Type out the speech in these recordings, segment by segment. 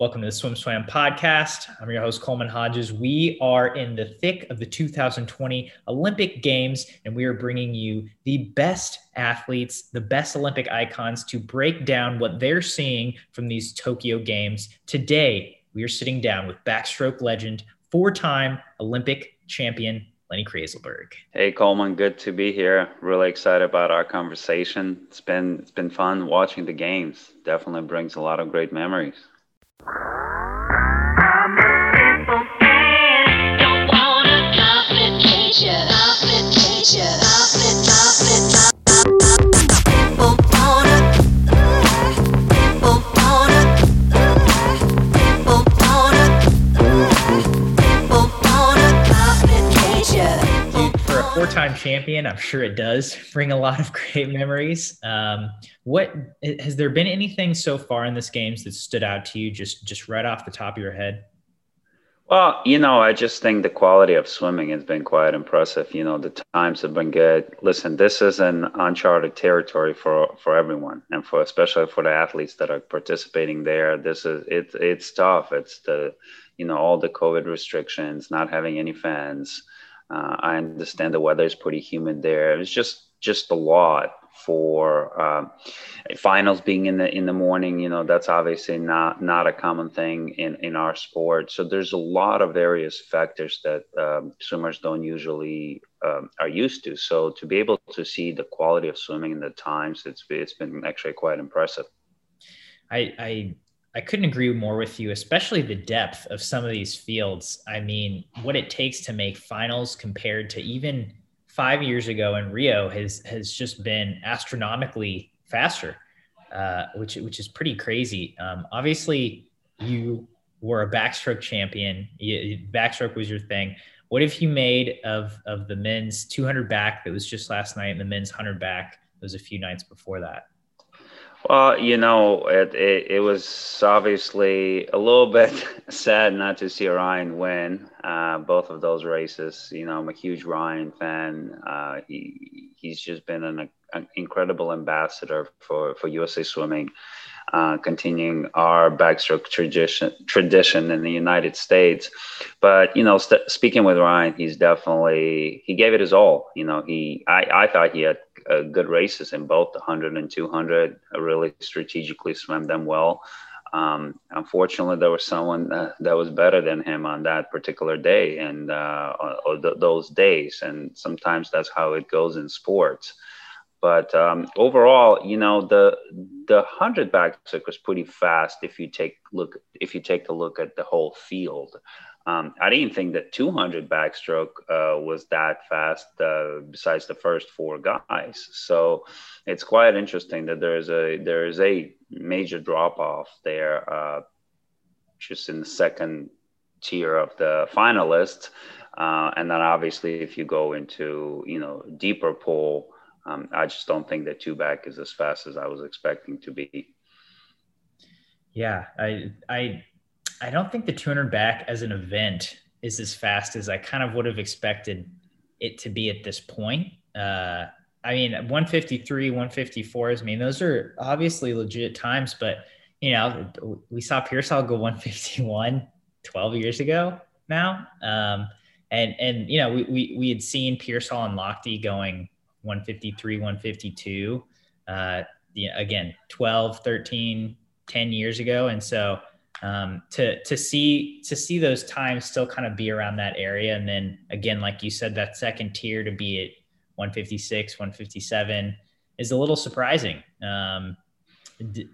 Welcome to the Swim Swam podcast. I'm your host, Coleman Hodges. We are in the thick of the 2020 Olympic Games, and we are bringing you the best athletes, the best Olympic icons to break down what they're seeing from these Tokyo Games. Today, we are sitting down with backstroke legend, four time Olympic champion, Lenny Krayzelburg. Hey Coleman, good to be here. Really excited about our conversation. It's been it's been fun watching the games. Definitely brings a lot of great memories. I'm four-time champion. I'm sure it does bring a lot of great memories. Um, what has there been anything so far in this games that stood out to you, just just right off the top of your head? Well, you know, I just think the quality of swimming has been quite impressive. You know, the times have been good. Listen, this is an uncharted territory for for everyone, and for especially for the athletes that are participating there. This is it's it's tough. It's the you know all the COVID restrictions, not having any fans. Uh, I understand the weather is pretty humid there. It's just just a lot for um, finals being in the in the morning. You know, that's obviously not not a common thing in in our sport. So there's a lot of various factors that um, swimmers don't usually um, are used to. So to be able to see the quality of swimming in the times, it's it's been actually quite impressive. I, I I couldn't agree more with you, especially the depth of some of these fields. I mean, what it takes to make finals compared to even five years ago in Rio has has just been astronomically faster, uh, which which is pretty crazy. Um, obviously, you were a backstroke champion. You, backstroke was your thing. What if you made of of the men's 200 back that was just last night and the men's 100 back that was a few nights before that? Well, you know, it, it, it was obviously a little bit sad not to see Ryan win uh, both of those races. You know, I'm a huge Ryan fan. Uh, he he's just been an, an incredible ambassador for for USA Swimming uh, continuing our backstroke tradition tradition in the United States. But you know, st- speaking with Ryan, he's definitely he gave it his all. You know, he I, I thought he had uh, good races in both the 100 and 200. I really strategically swam them well. Um, unfortunately, there was someone uh, that was better than him on that particular day and uh, or th- those days. And sometimes that's how it goes in sports. But um, overall, you know, the the hundred backstroke was pretty fast if you take look if you take a look at the whole field. Um, I didn't think that 200 backstroke uh, was that fast, uh, besides the first four guys. So it's quite interesting that there is a there is a major drop off there, uh, just in the second tier of the finalists, uh, and then obviously if you go into you know deeper pool. Um, I just don't think that two back is as fast as I was expecting to be. Yeah, I I I don't think the 200 back as an event is as fast as I kind of would have expected it to be at this point. Uh, I mean, 153, 154 I mean, those are obviously legit times, but you know, we saw Peirsol go 151 12 years ago now. Um, and, and, you know, we, we, we had seen Peirsol and Lochte going 153, 152, uh, again, 12, 13, 10 years ago. And so um, to, to see, to see those times still kind of be around that area. And then again, like you said, that second tier to be at 156, 157 is a little surprising. Um, d-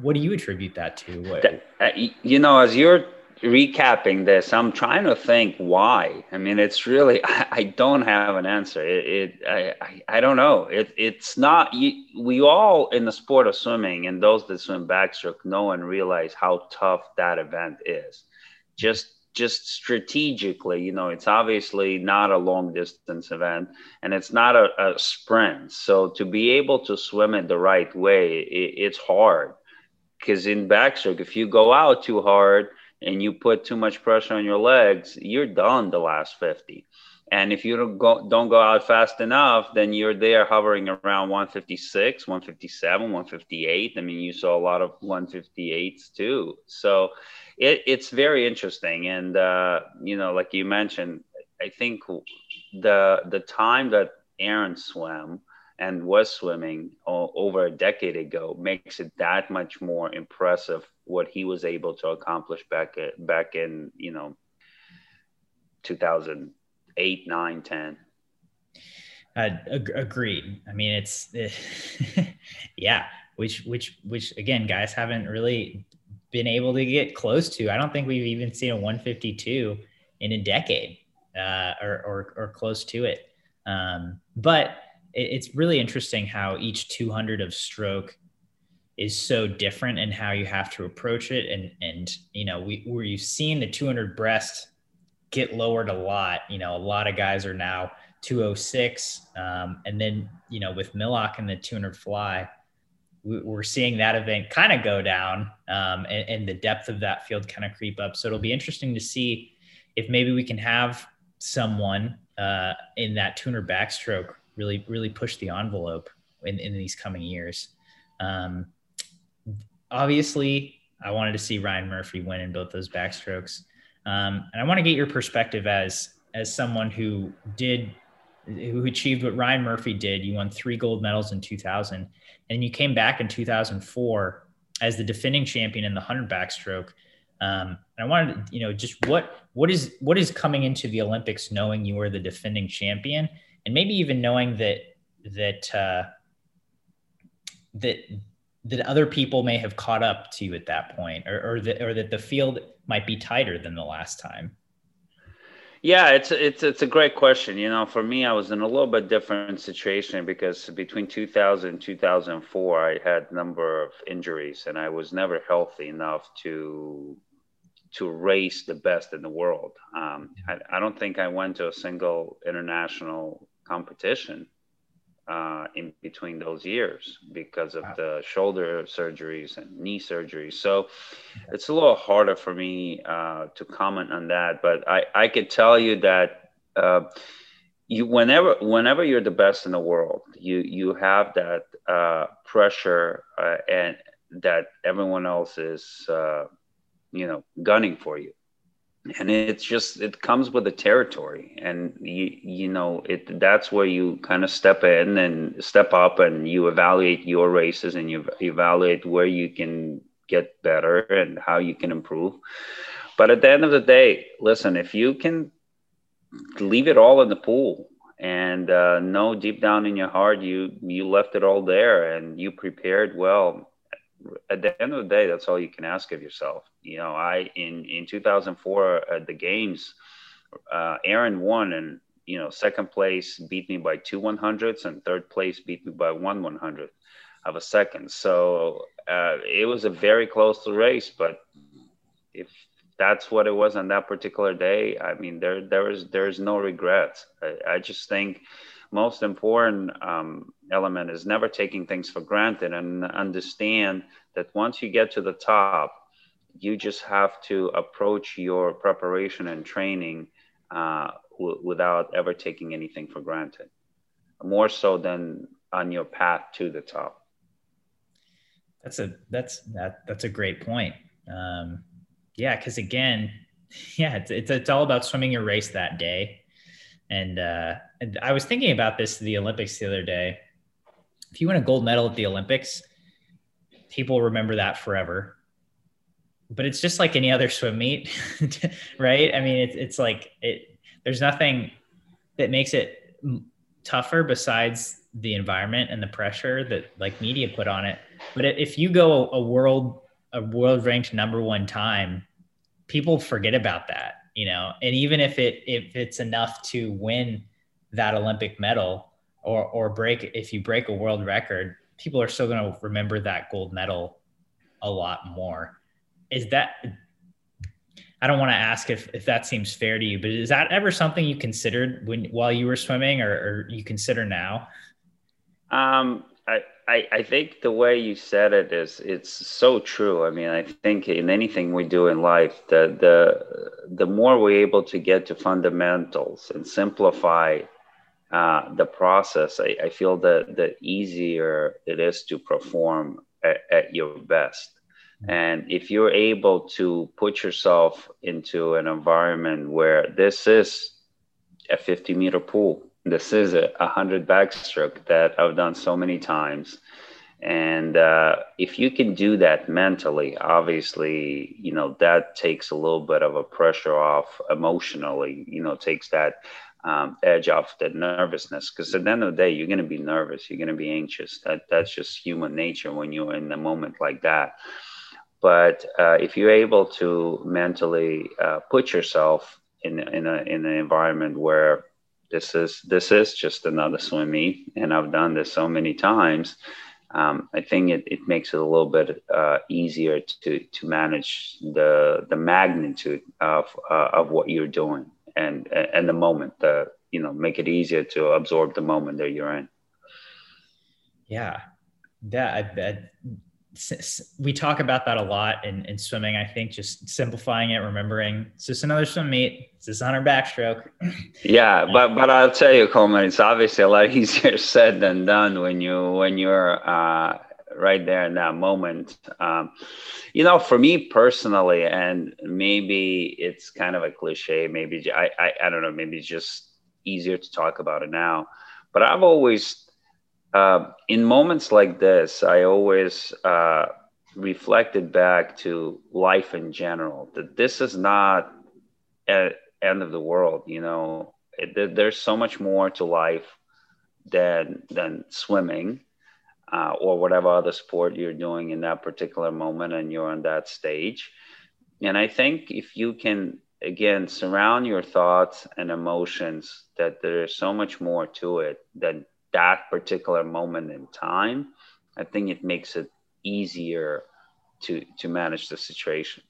what do you attribute that to? What, uh, you know, as you're recapping this, I'm trying to think why. I mean, it's really I, I don't have an answer. It, it I, I don't know. It it's not. You, we all in the sport of swimming and those that swim backstroke know and realize how tough that event is. Just just strategically, you know, it's obviously not a long distance event and it's not a, a sprint. So to be able to swim it the right way, it, it's hard because in backstroke, if you go out too hard and you put too much pressure on your legs, you're done the last 50. And if you don't go, don't go out fast enough, then you're there hovering around 156, 157, 158. I mean, you saw a lot of 158s too. So it, it's very interesting. And, uh, you know, like you mentioned, I think the, the time that Aaron swam and was swimming over a decade ago makes it that much more impressive what he was able to accomplish back at, back in you know 2008 9 10 uh, ag- agreed. I mean it's yeah which which which again guys haven't really been able to get close to. I don't think we've even seen a 152 in a decade uh, or, or, or close to it. Um, but it's really interesting how each 200 of stroke is so different and how you have to approach it. And and you know we where you've seen the 200 breast get lowered a lot you know a lot of guys are now 206 um, and then you know with Milak and the 200 fly we, are seeing that event kind of go down um, and, and the depth of that field kind of creep up. So it'll be interesting to see if maybe we can have someone uh, in that tuner backstroke really really push the envelope in, in these coming years. Um, obviously, I wanted to see Ryan Murphy win in both those backstrokes, um, and I want to get your perspective as as someone who did who achieved what Ryan Murphy did. You won three gold medals in 2000, and you came back in 2004 as the defending champion in the 100 backstroke. Um, and I wanted, you know, just what what is what is coming into the Olympics knowing you were the defending champion, and maybe even knowing that that uh, that that other people may have caught up to you at that point, or or that or that the field might be tighter than the last time. Yeah, it's it's it's a great question. You know, for me, I was in a little bit different situation because between 2000 and 2004, I had a number of injuries, and I was never healthy enough to to race the best in the world. Um, I, I, don't think I went to a single international competition uh, in between those years because of wow. the shoulder surgeries and knee surgeries. So it's a little harder for me uh, to comment on that. But I, I could tell you that uh, you whenever whenever you're the best in the world, you you have that uh, pressure uh, and that everyone else is uh, you know gunning for you and it's just it comes with the territory. And you you know it that's where you kind of step in and step up and you evaluate your races and you evaluate where you can get better and how you can improve. But at the end of the day listen if you can leave it all in the pool and uh, know deep down in your heart you you left it all there and you prepared well at the end of the day, that's all you can ask of yourself. You know, I in in 2004 at the games, uh, Aaron won, and you know, second place beat me by two 100s, and third place beat me by one 100 of a second. So uh, it was a very close race, but if that's what it was on that particular day, I mean, there there is there's no regrets. I, I just think most important um, element is never taking things for granted and understand that once you get to the top, you just have to approach your preparation and training uh, w- without ever taking anything for granted, more so than on your path to the top. That's a that's that that's a great point. Um, yeah, because again, yeah, it's, it's it's all about swimming your race that day and, uh, and I was thinking about this the Olympics the other day. If you win a gold medal at the Olympics, people remember that forever. But it's just like any other swim meet, right? I mean, it's it's like it. There's nothing that makes it tougher besides the environment and the pressure that like media put on it. But if you go a world a world ranked number one time, people forget about that you know and even if it if it's enough to win that olympic medal or or break if you break a world record people are still going to remember that gold medal a lot more is that i don't want to ask if, if that seems fair to you but is that ever something you considered when while you were swimming or, or you consider now um, I, I, I think the way you said it is it's so true. I mean, I think in anything we do in life, the the the more we're able to get to fundamentals and simplify uh, the process, I, I feel that the easier it is to perform at, at your best. Mm-hmm. And if you're able to put yourself into an environment where this is a 50 meter pool, this is a 100 backstroke that I've done so many times. And uh, if you can do that mentally, obviously, you know, that takes a little bit of a pressure off emotionally, you know, takes that um, edge off that nervousness. Because at the end of the day, you're going to be nervous, you're going to be anxious. That That's just human nature when you're in a moment like that. But uh, if you're able to mentally uh, put yourself in, in, a, in an environment where this is this is just another swim meet, and I've done this so many times. Um, I think it, it makes it a little bit uh, easier to to manage the the magnitude of uh, of what you're doing and and the moment. The you know make it easier to absorb the moment that you're in. Yeah, that we talk about that a lot in, in swimming. I think just simplifying it, remembering it's just another swim meet. It's just on our backstroke. yeah, but but I'll tell you, Coleman, it's obviously a lot easier said than done when you when you're uh, right there in that moment. Um, you know, for me personally, and maybe it's kind of a cliche. Maybe I I, I don't know. Maybe it's just easier to talk about it now. But I've always uh, in moments like this, I always uh, reflected back to life in general. That this is not an end of the world. You know, it, there's so much more to life than than swimming uh, or whatever other sport you're doing in that particular moment, and you're on that stage. And I think if you can again surround your thoughts and emotions, that there is so much more to it than that particular moment in time, I think it makes it easier to to manage the situation.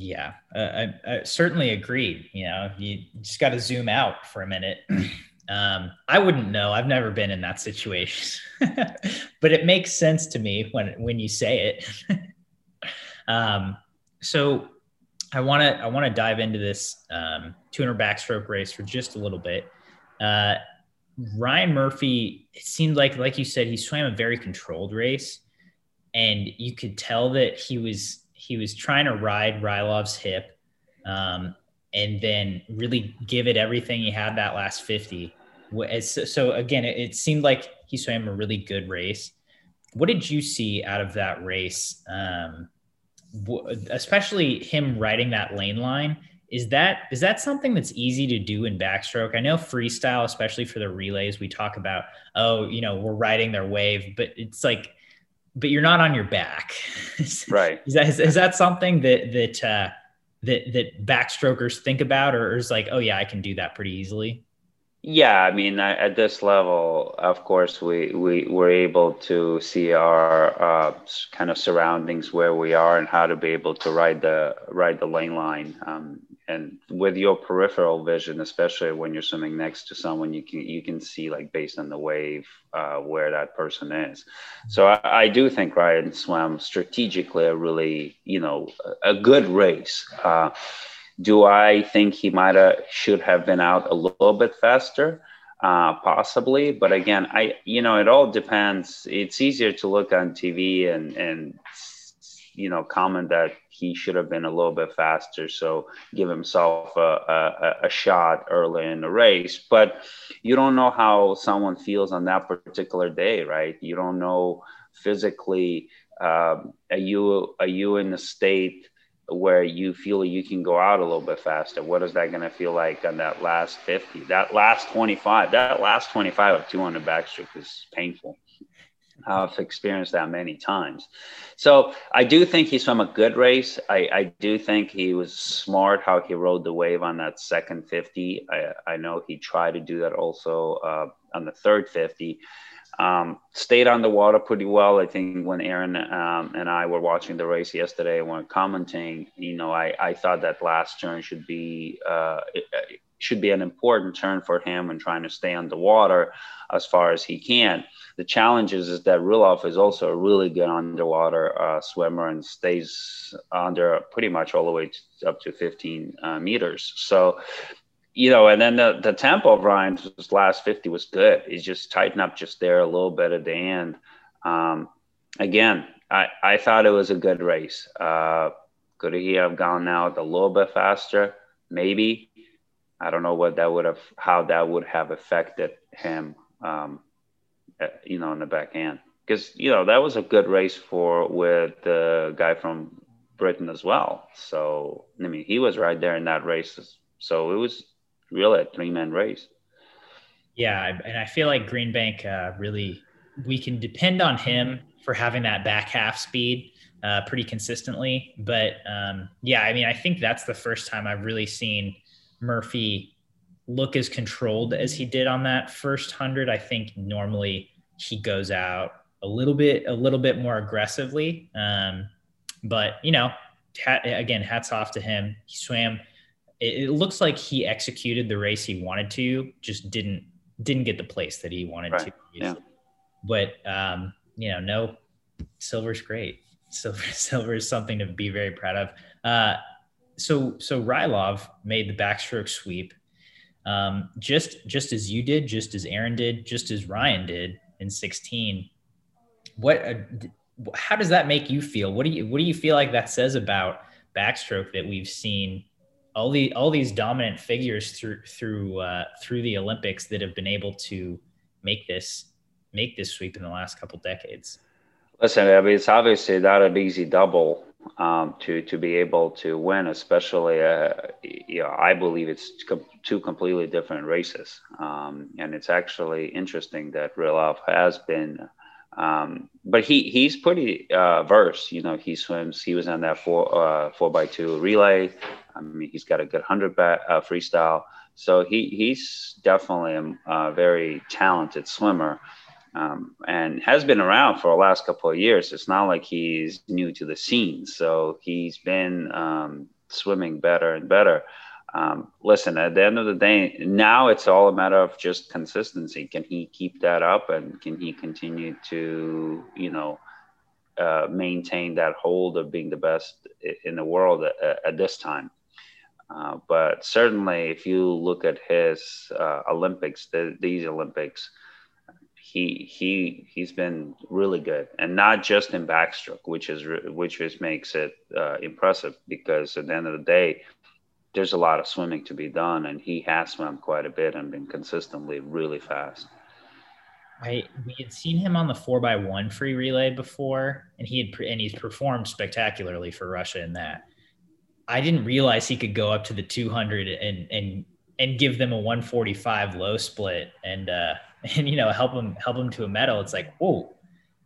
Yeah, uh, I, I, certainly agree. You know, you just got to zoom out for a minute. Um, I wouldn't know. I've never been in that situation, but it makes sense to me when when you say it. um, so I want to I want to dive into this um, 200 backstroke race for just a little bit. Uh, Ryan Murphy, it seemed like, like you said, he swam a very controlled race, and you could tell that he was he was trying to ride Rylov's hip, um, and then really give it everything he had that last fifty. So again, it, seemed like he swam a really good race. What did you see out of that race? Um, especially him riding that lane line is that is that something that's easy to do in backstroke i know freestyle especially for the relays we talk about oh you know we're riding their wave but it's like but you're not on your back right is that is, is, that something that that uh that that backstrokers think about or is like oh yeah i can do that pretty easily yeah, I mean, at this level, of course, we, we were able to see our uh, kind of surroundings where we are and how to be able to ride the ride the lane line. Um, and with your peripheral vision, especially when you're swimming next to someone, you can you can see like based on the wave uh, where that person is. So I, I, do think Ryan swam strategically a really you know a, good race. Uh, do I think he might have should have been out a little bit faster? Uh, possibly, but again, I you know it all depends. It's easier to look on TV and and you know comment that he should have been a little bit faster, so give himself a, a, a shot early in the race. But you don't know how someone feels on that particular day, right? You don't know physically. Um, are you are you in a state? Where you feel you can go out a little bit faster. What is that going to feel like on that last 50? That last 25, that last 25 of 200 backstroke is painful. I've experienced that many times. So I do think he swam a good race. I, I do think he was smart how he rode the wave on that second 50. I, I know he tried to do that also uh, on the third 50. Um, stayed on the water pretty well. I think when Aaron um, and I were watching the race yesterday were commenting, you know, I, I thought that last turn should be uh, should be an important turn for him and trying to stay underwater as far as he can. The challenge is, is that Rylov is also a really good underwater uh, swimmer and stays under pretty much all the way to, up to 15 uh, meters. So, you know, and then the, the tempo of Ryan's last 50 was good. He's just tightened up just there a little bit at the end. Um, again, I, I thought it was a good race. Uh, could he have gone out a little bit faster? Maybe. I don't know what that would have, how that would have affected him, um, uh, you know, in the back end. Because you know that was a good race for with the guy from Britain as well. So I mean, he was right there in that race. So it was really a three man race. Yeah, and I feel like Greenbank uh, really we can depend on him for having that back half speed uh, pretty consistently. But um, yeah, I mean, I think that's the first time I've really seen Murphy look as controlled as he did on that first hundred. I think normally he goes out a little bit, a little bit more aggressively. Um, but you know, hat, again, hats off to him. He swam. It, it, looks like he executed the race he wanted to, just didn't didn't get the place that he wanted right. to. Yeah. But um, you know, no, silver's great. Silver, silver is something to be very proud of. Uh, so, so Rylov made the backstroke sweep, um, just just as you did, just as Aaron did, just as Ryan did in 16. What, uh, how does that make you feel? What do you what do you feel like that says about backstroke that we've seen all the all these dominant figures through through uh, through the Olympics that have been able to make this make this sweep in the last couple decades? Listen, I mean, it's obviously not an easy double um, to to be able to win, especially. Uh, you know, I believe it's com- two completely different races, um, and it's actually interesting that Rylov has been. Um, but he he's pretty uh, versed. You know, he swims. He was on that four uh, four by two relay. I mean, he's got a good hundred bat uh, freestyle. So he he's definitely a, a very talented swimmer um, and has been around for the last couple of years. It's not like he's new to the scene. So he's been um, swimming better and better. Um, listen, at the end of the day, now it's all a matter of just consistency. Can he keep that up and can he continue to, you know, uh, maintain that hold of being the best in the world at, at this time? Uh, but certainly, if you look at his uh, Olympics, the, these Olympics, he he he's been really good, and not just in backstroke, which is which is makes it uh, impressive because at the end of the day, there's a lot of swimming to be done, and he has swum quite a bit and been consistently really fast. I we had seen him on the four by one free relay before, and he had and he's performed spectacularly for Russia in that. I didn't realize he could go up to the 200 and and and give them a 145 low split and uh, and you know help them help them to a medal it's like oh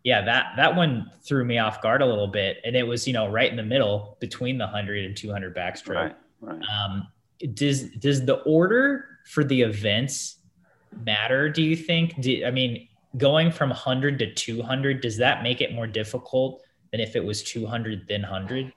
yeah that that one threw me off guard a little bit. And it was you know right in the middle between the 100 and 200 backstroke. Right, right. Um, does does the order for the events matter do you think? Do, i mean going from 100 to 200 does that make it more difficult than if it was 200 then 100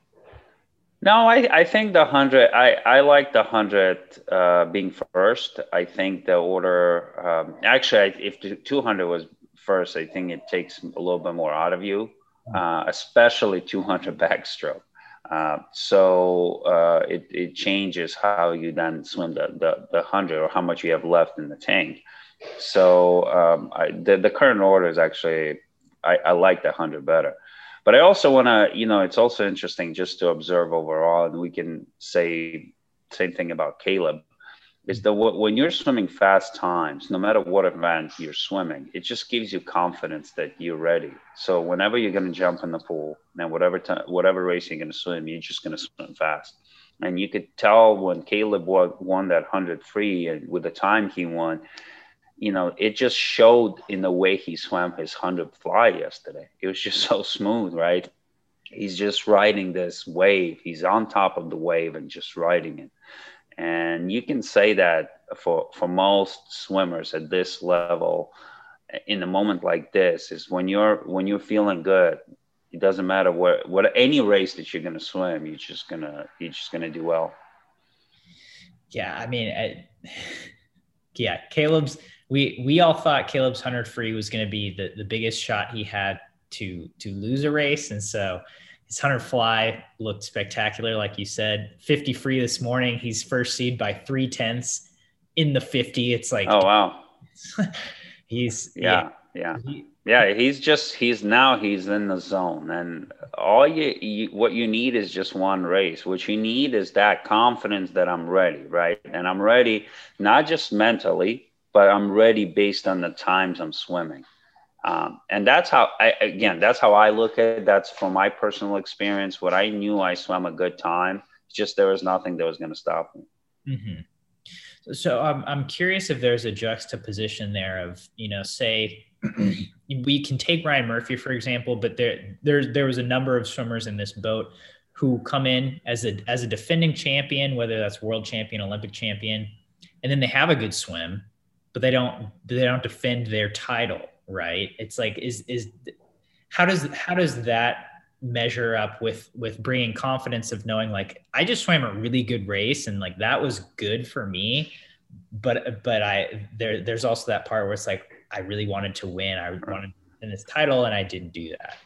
no, I, I think the hundred. I, I like the hundred uh, being first. I think the order. Um, actually, if the two hundred was first, I think it takes a little bit more out of you, uh, especially two hundred backstroke. Uh, so uh, it, it changes how you then swim the, the, the 100 or how much you have left in the tank. So um, I, the, the current order is actually, I, I like the 100 better. But I also want to, you know, it's also interesting just to observe overall, and we can say same thing about Caleb, is that when you're swimming fast times, no matter what event you're swimming, it just gives you confidence that you're ready. So whenever you're going to jump in the pool, and whatever time, whatever race you're going to swim, you're just going to swim fast. And you could tell when Caleb won that hundred free, and with the time he won, you know, it just showed in the way he swam his 100 fly yesterday. It was just so smooth, right? He's just riding this wave. He's on top of the wave and just riding it. And you can say that for, for most swimmers at this level, in a moment like this, is when you're when you're feeling good. It doesn't matter what what any race that you're gonna swim, you're just gonna you're just gonna do well. Yeah, I mean, I, yeah, Caleb's. We we all thought Caleb's hundred free was going to be the the biggest shot he had to to lose a race, and so his hunter fly looked spectacular, like you said. Fifty free this morning. He's first seed by three tenths in the fifty. It's like oh wow, he's yeah yeah. yeah. Yeah, he's just he's now he's in the zone, and all you, you, what you need is just one race. What you need is that confidence that I'm ready, right? And I'm ready not just mentally, but I'm ready based on the times I'm swimming. Um, and that's how I again that's how I look at it. That's from my personal experience. What I knew I swam a good time. just there was nothing that was going to stop me. Mm-hmm. So I'm I'm curious if there's a juxtaposition there of you know say we can take Ryan Murphy for example, but there there there was a number of swimmers in this boat who come in as a as a defending champion, whether that's world champion, Olympic champion, and then they have a good swim, but they don't they don't defend their title, right? It's like is is how does how does that measure up with with bringing confidence of knowing like I just swam a really good race and like that was good for me but but I there there's also that part where it's like I really wanted to win. I wanted in this title, and I didn't do that.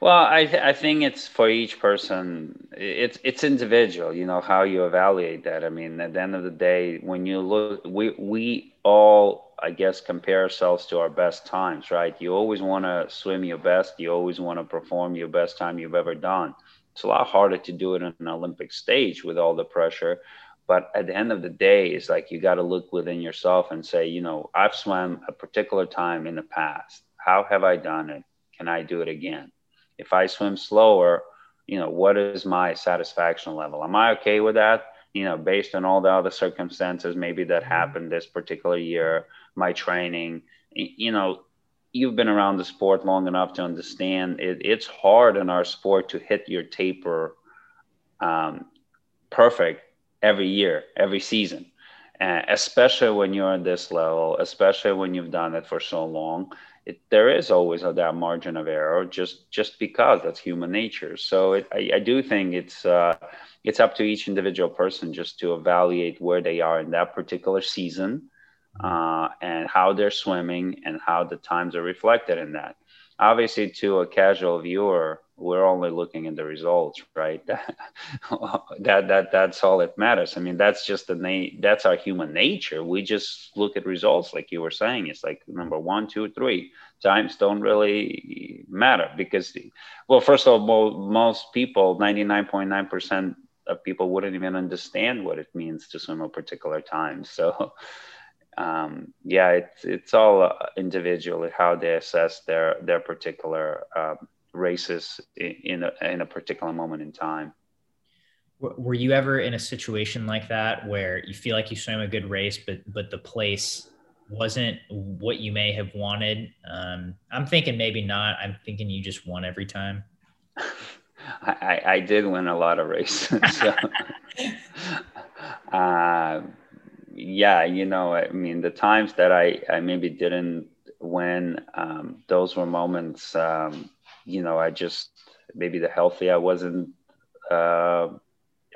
Well, I th- I think it's for each person. It's it's individual. You know how you evaluate that. I mean, at the end of the day, when you look, we we all I guess compare ourselves to our best times, right? You always want to swim your best. You always want to perform your best time you've ever done. It's a lot harder to do it on an Olympic stage with all the pressure but at the end of the day it's like you got to look within yourself and say you know i've swam a particular time in the past how have i done it can i do it again if i swim slower you know what is my satisfaction level am i okay with that you know based on all the other circumstances maybe that mm-hmm. happened this particular year my training you know you've been around the sport long enough to understand it, it's hard in our sport to hit your taper um, perfect every year, every season, uh, especially when you're at this level, especially when you've done it for so long. It, there is always a, that margin of error, just just because that's human nature. So it, I, I, do think it's uh, it's up to each individual person just to evaluate where they are in that particular season, uh, and how they're swimming and how the times are reflected in that. Obviously, to a casual viewer, we're only looking at the results, right? that that that's all that matters. I mean, that's just the na- that's our human nature. We just look at results, like you were saying. It's like number one, two, three. Times don't really matter because, well, first of all, most people, ninety nine point nine percent of people, wouldn't even understand what it means to swim a particular time. So. Um, yeah, it's it's all individually how they assess their their particular um, races in a, in a particular moment in time. Were you ever in a situation like that where you feel like you swam a good race, but but the place wasn't what you may have wanted? Um, I'm thinking maybe not. I'm thinking you just won every time. I, I did win a lot of races. So, uh, yeah, you know, I mean, the times that I, I maybe didn't win, um, those were moments um, you know, I just maybe the healthy I wasn't. Uh,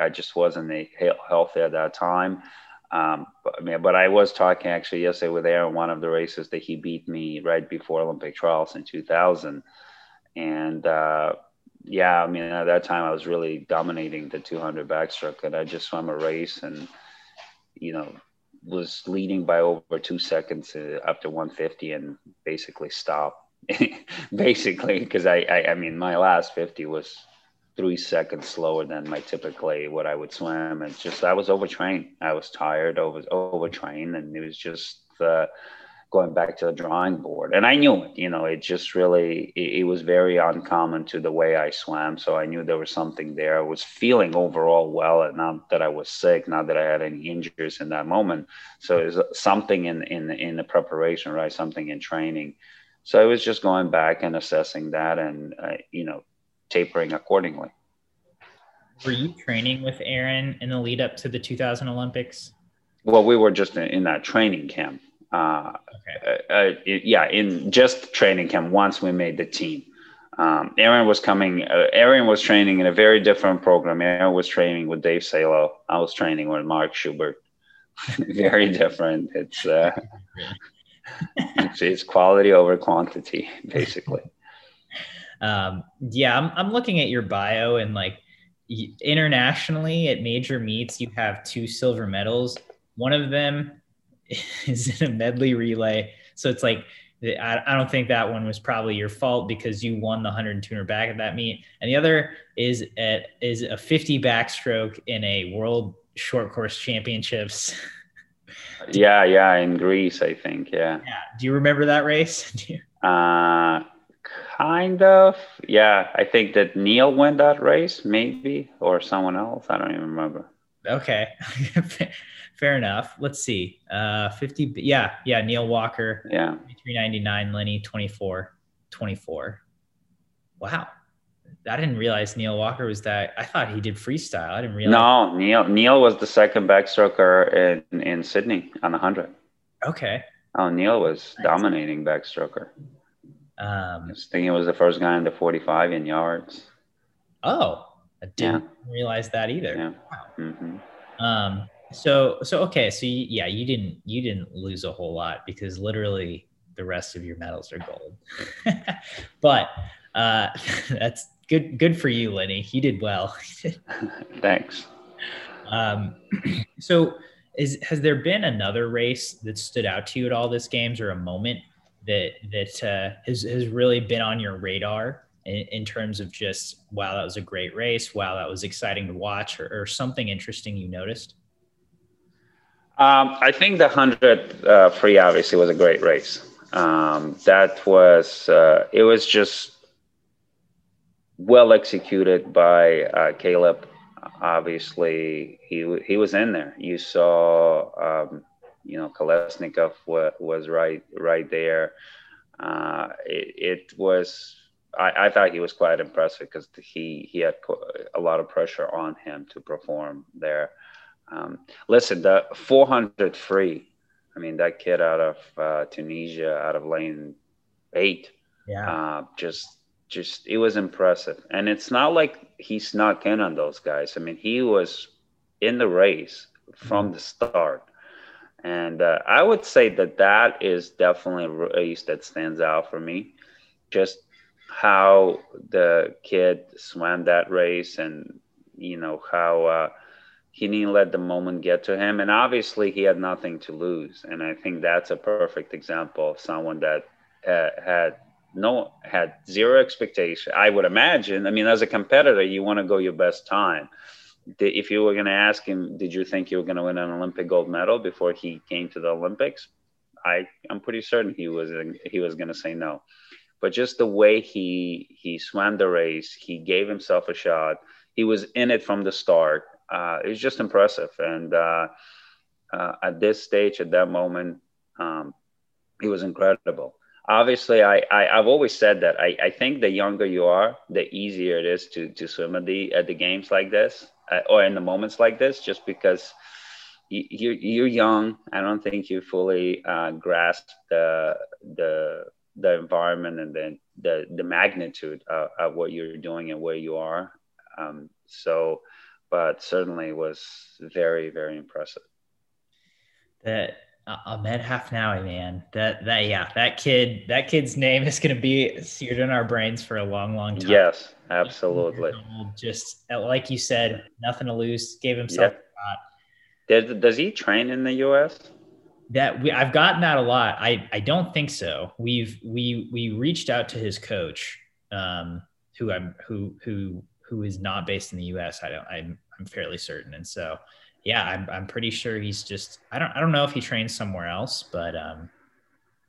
I just wasn't a healthy at that time. Um, but, I mean, but I was talking actually yesterday with Aaron, one of the races that he beat me right before Olympic trials in 2000. And uh, yeah, I mean, at that time I was really dominating the 200 backstroke and I just swam a race and, you know, was leading by over two seconds up to 150 and basically stopped. Basically because I, I, I mean my last 50 was three seconds slower than my typically what I would swim. And just I was overtrained. I was tired over overtrained and it was just uh, going back to the drawing board and I knew it you know it just really it, it, was very uncommon to the way I swam so I knew there was something there I was feeling overall well and not that I was sick not that I had any injuries in that moment so it was something in in in the preparation right something in training so I was just going back and assessing that and, uh, you know, tapering accordingly. Were you training with Aaron in the lead up to the 2000 Olympics? Well, we were just in, in that training camp. Uh, okay. Uh, yeah, in just training camp once we made the team. Um, Aaron was coming, uh, Aaron was training in a very different program. Aaron was training with Dave Salo. I was training with Mark Schubert. very different. It's uh, it's, it's quality over quantity, basically. Um, yeah, I'm I'm looking at your bio and like internationally at major meets, you have two silver medals. One of them is in a medley relay, so it's like I, don't think that one was probably your fault because you won the 100 tuner back at that meet. And the other is at is a 50 backstroke in a world short course championships. yeah, yeah, in Greece, I think. Yeah. Yeah. Do you remember that race? uh, kind of. Yeah, I think that Neil won that race, maybe, or someone else. I don't even remember. Okay. fair enough. Let's see. Uh, 50. Yeah. Yeah. Neil Walker. Yeah. 399. Lenny 24. 24. Wow. I didn't realize Neil Walker was that. I thought he did freestyle. I didn't realize. No, Neil. Neil was the second backstroker in in Sydney on the hundred. Okay. Oh, Neil was nice. dominating backstroker. Um, I think he was the first guy in the 45 in yards. Oh, I didn't yeah. realize that either. Yeah. Wow. Mm-hmm. Um, so so okay, so you, yeah, you didn't you didn't lose a whole lot because literally the rest of your medals are gold. but uh, that's good good for you, Lenny. You did well. Thanks. Um, so is has there been another race that stood out to you at all this games or a moment that that uh, has has really been on your radar in, in, terms of just wow that was a great race wow that was exciting to watch or, or something interesting you noticed um, I think the 100 uh, free obviously was a great race. Um, that was, uh, it was just well executed by uh, Caleb. Obviously, he, he was in there. You saw, um, you know, Kolesnikov was, right, right there. Uh, it, it, was, I, I, thought he was quite impressive because he, he had a lot of pressure on him to perform there. Um, listen, the 400 free. I mean, that kid out of uh, Tunisia, out of lane eight, yeah, uh, just just it was impressive. And it's not like he snuck in on those guys. I mean, he was in the race from the start. And uh, I would say that that is definitely a race that stands out for me. Just how the kid swam that race and, you know, how uh, he didn't let the moment get to him. And obviously he had nothing to lose. And i think that's a perfect example of someone that uh, had no had zero expectation. I would imagine i mean as a competitor you want to go your best time. If you were going to ask him did you think you were going to win an olympic gold medal before he came to the olympics? I i'm pretty certain he was he was going to say no but just the way he he swam the race he gave himself a shot he was in it from the start uh, it's just impressive. And uh, uh, at this stage, at that moment, um, it was incredible. Obviously, I, I have always said that I, I think the younger you are, the easier it is to to swim at the at the games like this uh, or in the moments like this, just because you, you're you're young. I don't think you fully uh, grasp the the the environment and then the the magnitude of, of, what you're doing and where you are. Um, so but certainly was very, very impressive. That uh, Ahmed Hafnaoui, man, that that yeah, that kid, that kid's name is going to be seared in our brains for a long, long time. Yes, absolutely. Just uh, like you said, nothing to lose. Gave himself a shot. Does, does he train in the U.S.? That we, I've gotten that a lot. I I don't think so. We've we we reached out to his coach, um, who I'm who who who is not based in the U.S. I don't. I'm I'm fairly certain. And so, yeah, I'm, I'm pretty sure he's just, I don't, I don't know if he trains somewhere else, but, um,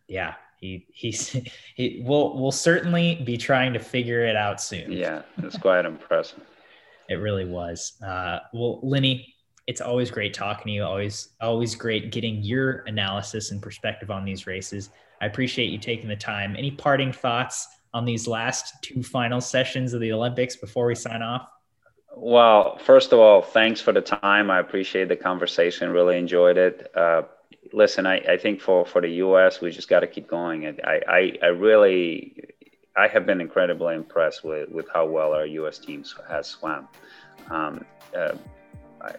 yeah, he, he's, he will, will certainly be trying to figure it out soon. Yeah. It's quite impressive. It really was. Uh, well, Lenny, it's always great talking to you. Always, always great getting your analysis and perspective on these races. I appreciate you taking the time. Any parting thoughts on these last two final sessions of the Olympics before we sign off? Well, first of all, thanks for the time. I appreciate the conversation. Really enjoyed it. Uh, listen, I, I think for, for the U.S., we just got to keep going. I, I, I really, I have been incredibly impressed with, with how well our U.S. team has swam. Um, uh, I,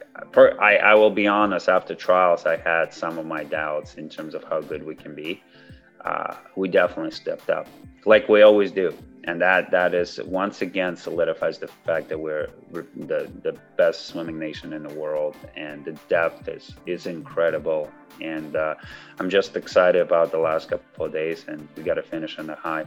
I, I will be honest. After trials, I had some of my doubts in terms of how good we can be. Uh, we definitely stepped up, like we always do, and that that is once again solidifies the fact that we're, we're the the best swimming nation in the world, and the depth is is incredible. And uh, I'm just excited about the last couple of days, and we got to finish on the high.